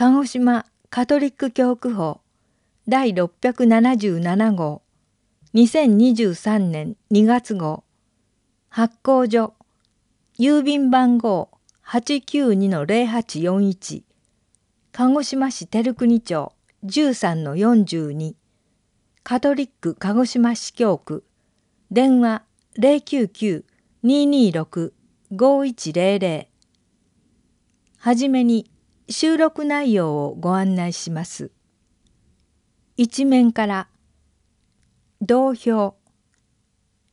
鹿児島カトリック教区法第677号2023年2月号発行所郵便番号892-0841鹿児島市照国町13-42カトリック鹿児島市教区電話099-226-5100はじめに収録内容をご案内します。一面から同票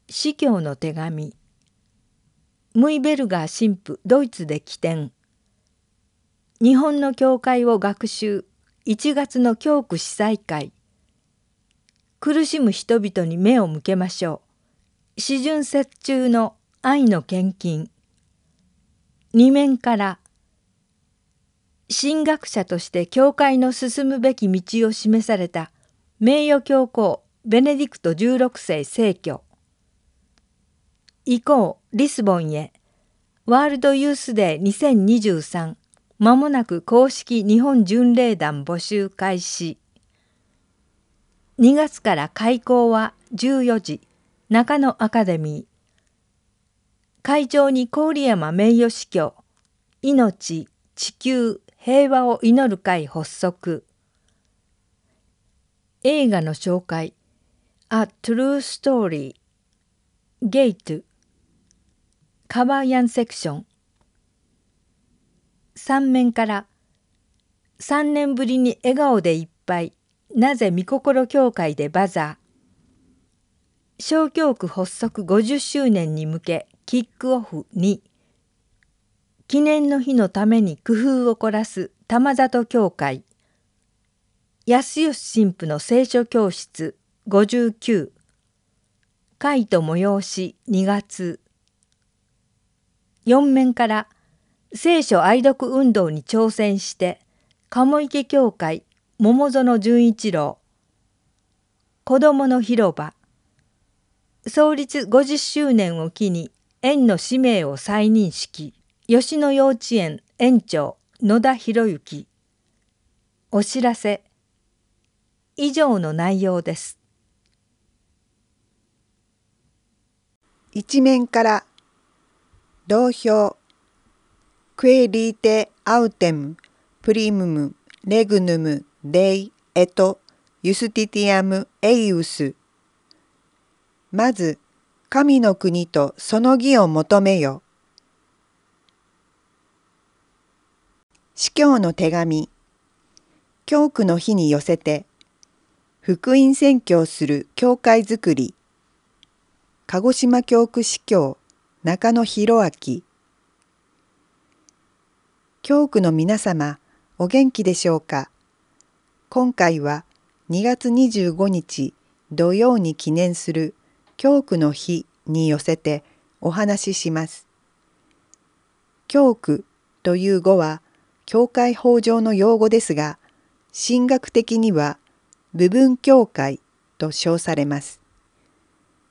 司教の手紙ムイベルガー神父ドイツで起点日本の教会を学習1月の教区司祭会苦しむ人々に目を向けましょう四巡節中の愛の献金二面から神学者として教会の進むべき道を示された名誉教皇ベネディクト16世聖居以降リスボンへワールドユースデー2023まもなく公式日本巡礼団募集開始。2月から開校は14時中野アカデミー。会場に郡山名誉司教命地球平和を祈る会発足。映画の紹介。A True Story ゲイトカバーヤンセクション3面から。3年ぶりに笑顔でいっぱい。なぜ御心協会でバザー。小教区発足50周年に向けキックオフに。記念の日のために工夫を凝らす玉里教会。安吉神父の聖書教室59会と催し2月。4面から聖書愛読運動に挑戦して鴨池教会桃園純一郎。子どもの広場。創立50周年を機に園の使命を再認識。吉野幼稚園園長野田博之。お知らせ。以上の内容です。一面から同票。クエリーテアウテムプリムムレグヌムデイエトユスティティアムエイウス。まず神の国とその義を求めよ。司教の手紙。教区の日に寄せて福音宣教する教会づくり。鹿児島教区司教中野博明。教区の皆様お元気でしょうか？今回は2月25日土曜に記念する教区の日に寄せてお話しします。教区という語は教会法上の用語ですが神学的には部分教会と称されます。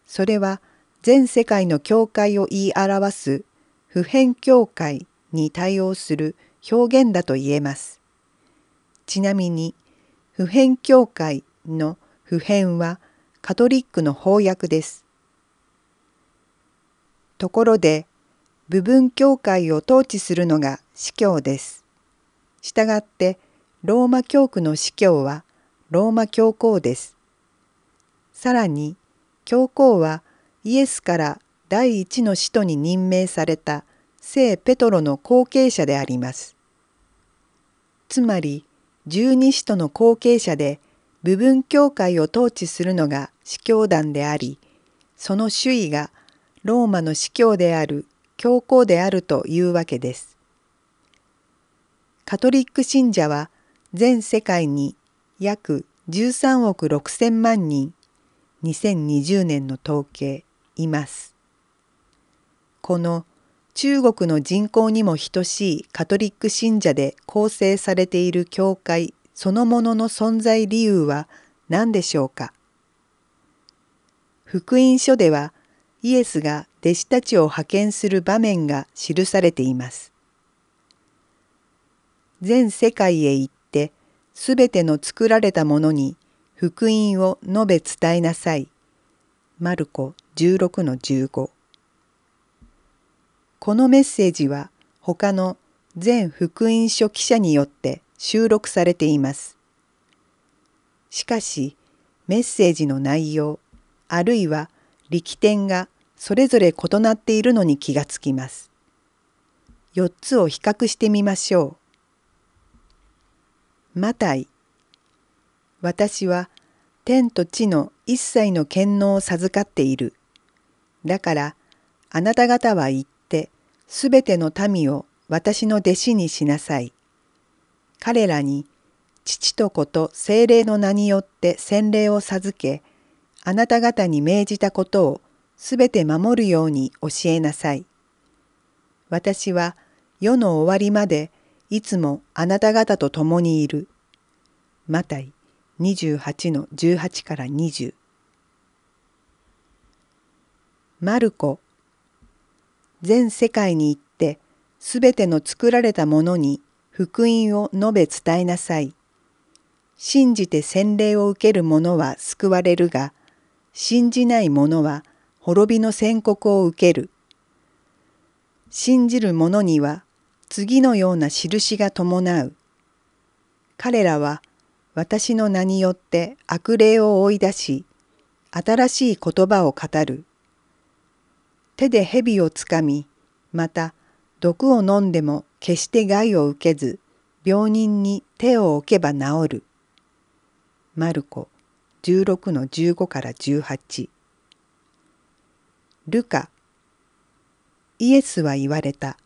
それは全世界の教会を言い表す普遍教会に対応する表現だと言えます。ちなみに普遍教会の普遍はカトリックの翻訳です。ところで部分教会を統治するのが司教です。したがってローマ教区の司教はローマ教皇です。さらに教皇はイエスから第一の使徒に任命された聖ペトロの後継者であります。つまり十二使徒の後継者で部分教会を統治するのが司教団でありその主位がローマの司教である教皇であるというわけです。カトリック信者は全世界に約13億6千万人2020年の統計います。この中国の人口にも等しいカトリック信者で構成されている教会そのものの存在理由は何でしょうか？福音書ではイエスが弟子たちを派遣する場面が記されています。全世界へ行ってすべての作られたものに福音を述べ伝えなさい。マルコ16の15このメッセージは他の全福音書記者によって収録されています。しかしメッセージの内容あるいは力点がそれぞれ異なっているのに気がつきます。4つを比較してみましょう。マタイ私は天と地の一切の権能を授かっている。だからあなた方は言ってすべての民を私の弟子にしなさい。彼らに父と子と精霊の名によって洗礼を授け、あなた方に命じたことをすべて守るように教えなさい。私は世の終わりまでいつもあなた方と共にいる。マタイ28の18から20マルコ全世界に行ってすべての作られたものに福音を述べ伝えなさい。信じて洗礼を受ける者は救われるが、信じない者は滅びの宣告を受ける。信じる者には次のような印が伴う。彼らは私の名によって悪霊を追い出し、新しい言葉を語る。手で蛇をつかみ、また毒を飲んでも決して害を受けず、病人に手を置けば治る。マルコ16の15から18ルカイエスは言われた。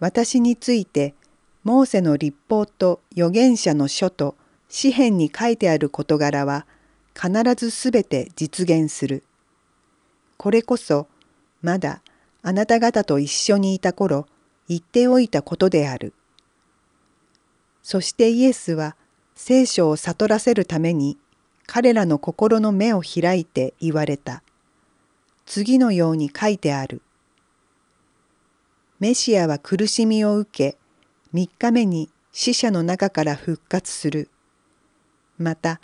私についてモーセの立法と預言者の書と詩篇に書いてある事柄は必ずすべて実現する。これこそまだあなた方と一緒にいた頃言っておいたことである。そしてイエスは聖書を悟らせるために彼らの心の目を開いて言われた。次のように書いてある。メシアは苦しみを受け、三日目に死者の中から復活する。また、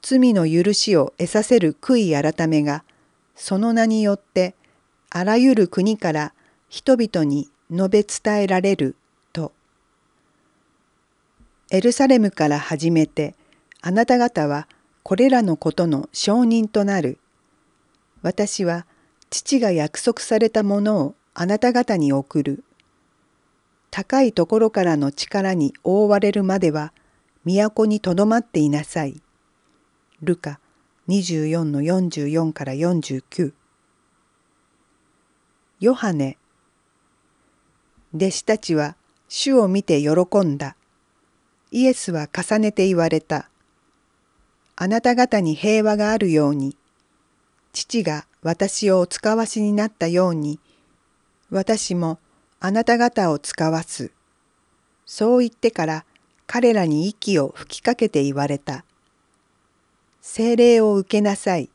罪の許しを得させる悔い改めが、その名によってあらゆる国から人々に述べ伝えられるとエルサレムから始めてあなた方はこれらのことの証人となる。私は父が約束されたものをあなた方に送る。高いところからの力に覆われるまでは都にとどまっていなさい。ルカ24の44から49ヨハネ弟子たちは主を見て喜んだ。イエスは重ねて言われた。あなた方に平和があるように、父が私をお使わしになったように、私もあなた方を使わす。そう言ってから彼らに息を吹きかけて言われた。精霊を受けなさい。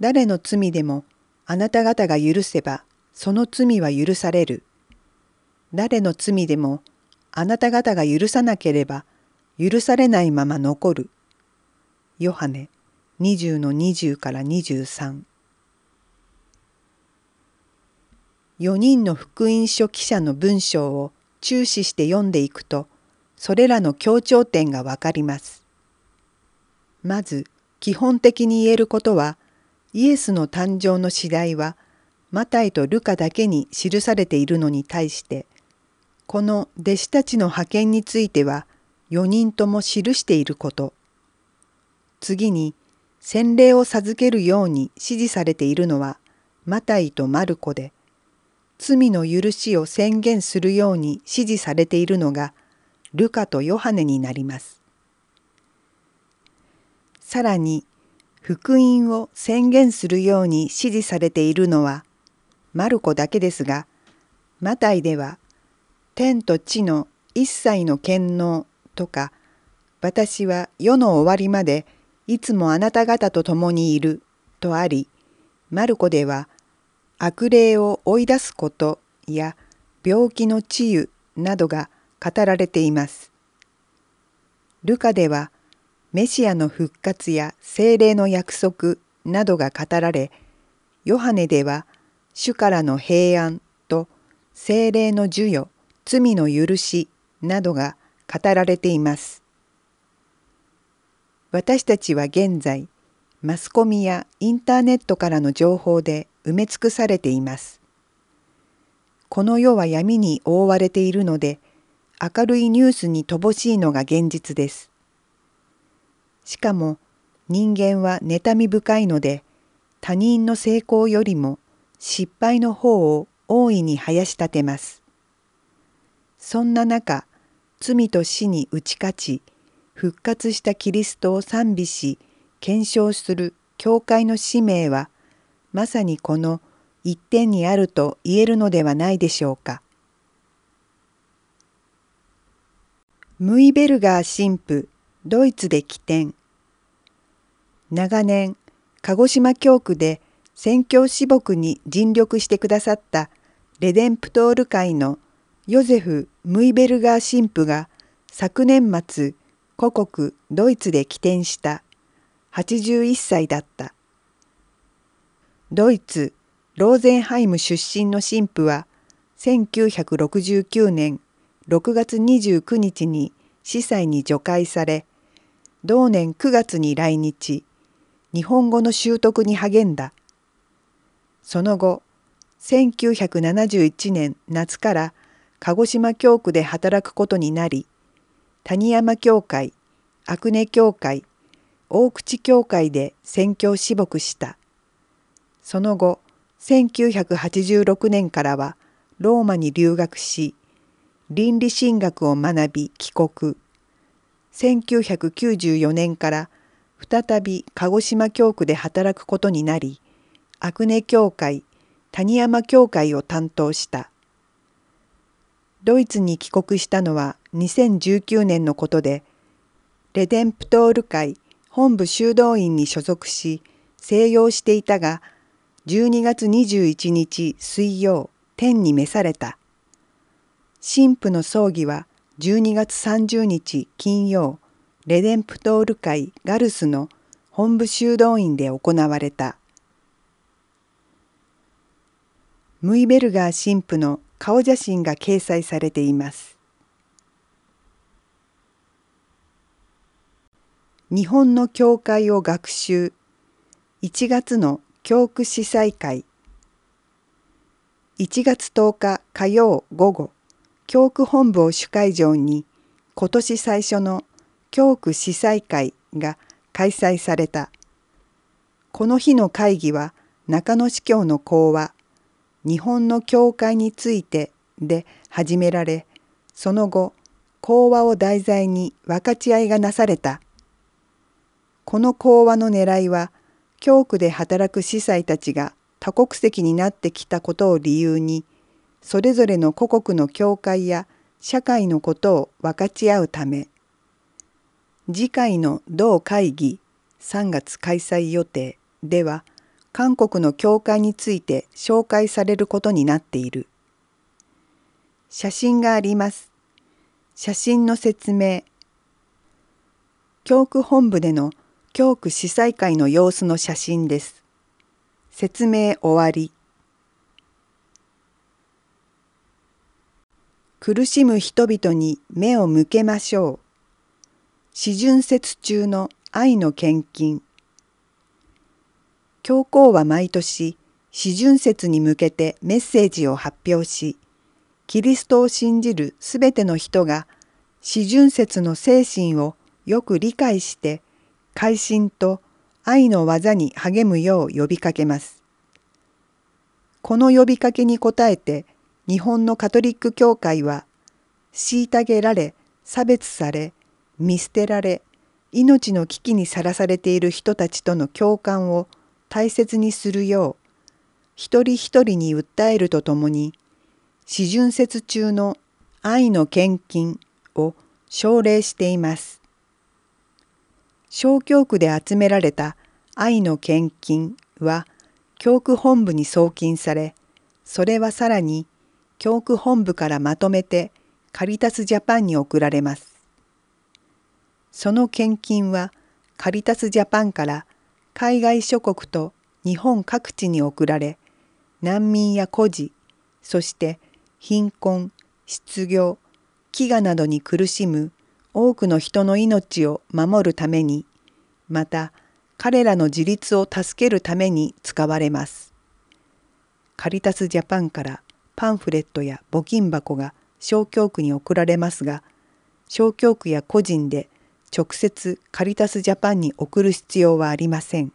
誰の罪でもあなた方が許せばその罪は許される。誰の罪でもあなた方が許さなければ許されないまま残る。ヨハネ20の20から23 4人の福音書記者の文章を注視して読んでいくとそれらの強調点がわかります。まず基本的に言えることはイエスの誕生の次第はマタイとルカだけに記されているのに対してこの弟子たちの派遣については4人とも記していること。次に洗礼を授けるように指示されているのはマタイとマルコで、罪の許しを宣言するように指示されているのがルカとヨハネになります。さらに福音を宣言するように指示されているのはマルコだけですが、マタイでは天と地の一切の権能とか私は世の終わりまでいつもあなた方と共にいるとありマルコでは悪霊を追い出すことや病気の治癒などが語られています。ルカではメシアの復活や精霊の約束などが語られ、ヨハネでは主からの平安と精霊の授与、罪の許しなどが語られています。私たちは現在、マスコミやインターネットからの情報で埋め尽くされています。この世は闇に覆われているので、明るいニュースに乏しいのが現実です。しかも人間は妬み深いので、他人の成功よりも失敗の方を大いに生やし立てます。そんな中、罪と死に打ち勝ち、復活したキリストを賛美し、検証する教会の使命は、まさにこの一点にあると言えるのではないでしょうか。ムイベルガー神父ドイツで起点長年鹿児島教区で宣教師牧に尽力してくださったレデンプトール会のヨゼフ・ムイベルガー神父が昨年末故国ドイツで起点した81歳だった。ドイツローゼンハイム出身の神父は1969年6月29日に司祭に除会され同年9月に来日日本語の習得に励んだその後1971年夏から鹿児島教区で働くことになり谷山教会阿久根教会大口教会で宣教師牧した。その後1986年からはローマに留学し倫理神学を学び帰国。1994年から再び鹿児島教区で働くことになり阿久根教会谷山教会を担当した。ドイツに帰国したのは2019年のことでレデンプトール会本部修道院に所属し静養していたが12月21日水曜天に召された。神父の葬儀は12月30日金曜レデンプトール会ガルスの本部修道院で行われた。ムイベルガー神父の顔写真が掲載されています。日本の教会を学習。1月の教区司祭会。1月10日火曜午後教区本部を主会場に今年最初の教区司祭会が開催された。この日の会議は中野司教の講話日本の教会についてで始められその後講話を題材に分かち合いがなされた。この講話の狙いは教区で働く司祭たちが多国籍になってきたことを理由にそれぞれの故国の教会や社会のことを分かち合うため次回の同会議3月開催予定では韓国の教会について紹介されることになっている。写真があります。写真の説明。教区本部での教区司祭会の様子の写真です。説明終わり。苦しむ人々に目を向けましょう。四旬節中の愛の献金。教皇は毎年四旬節に向けてメッセージを発表し、キリストを信じるすべての人が四旬節の精神をよく理解して改心と愛の技に励むよう呼びかけます。この呼びかけに応えて日本のカトリック教会は虐げられ差別され見捨てられ命の危機にさらされている人たちとの共感を大切にするよう一人一人に訴えるとともに四旬節中の愛の献金を奨励しています。小教区で集められた愛の献金は教区本部に送金されそれはさらに教区本部からまとめてカリタスジャパンに送られます。その献金はカリタスジャパンから海外諸国と日本各地に送られ難民や孤児そして貧困失業飢餓などに苦しむ多くの人の命を守るためにまた彼らの自立を助けるために使われます。カリタスジャパンからパンフレットや募金箱が小教区に送られますが小教区や個人で直接カリタスジャパンに送る必要はありません。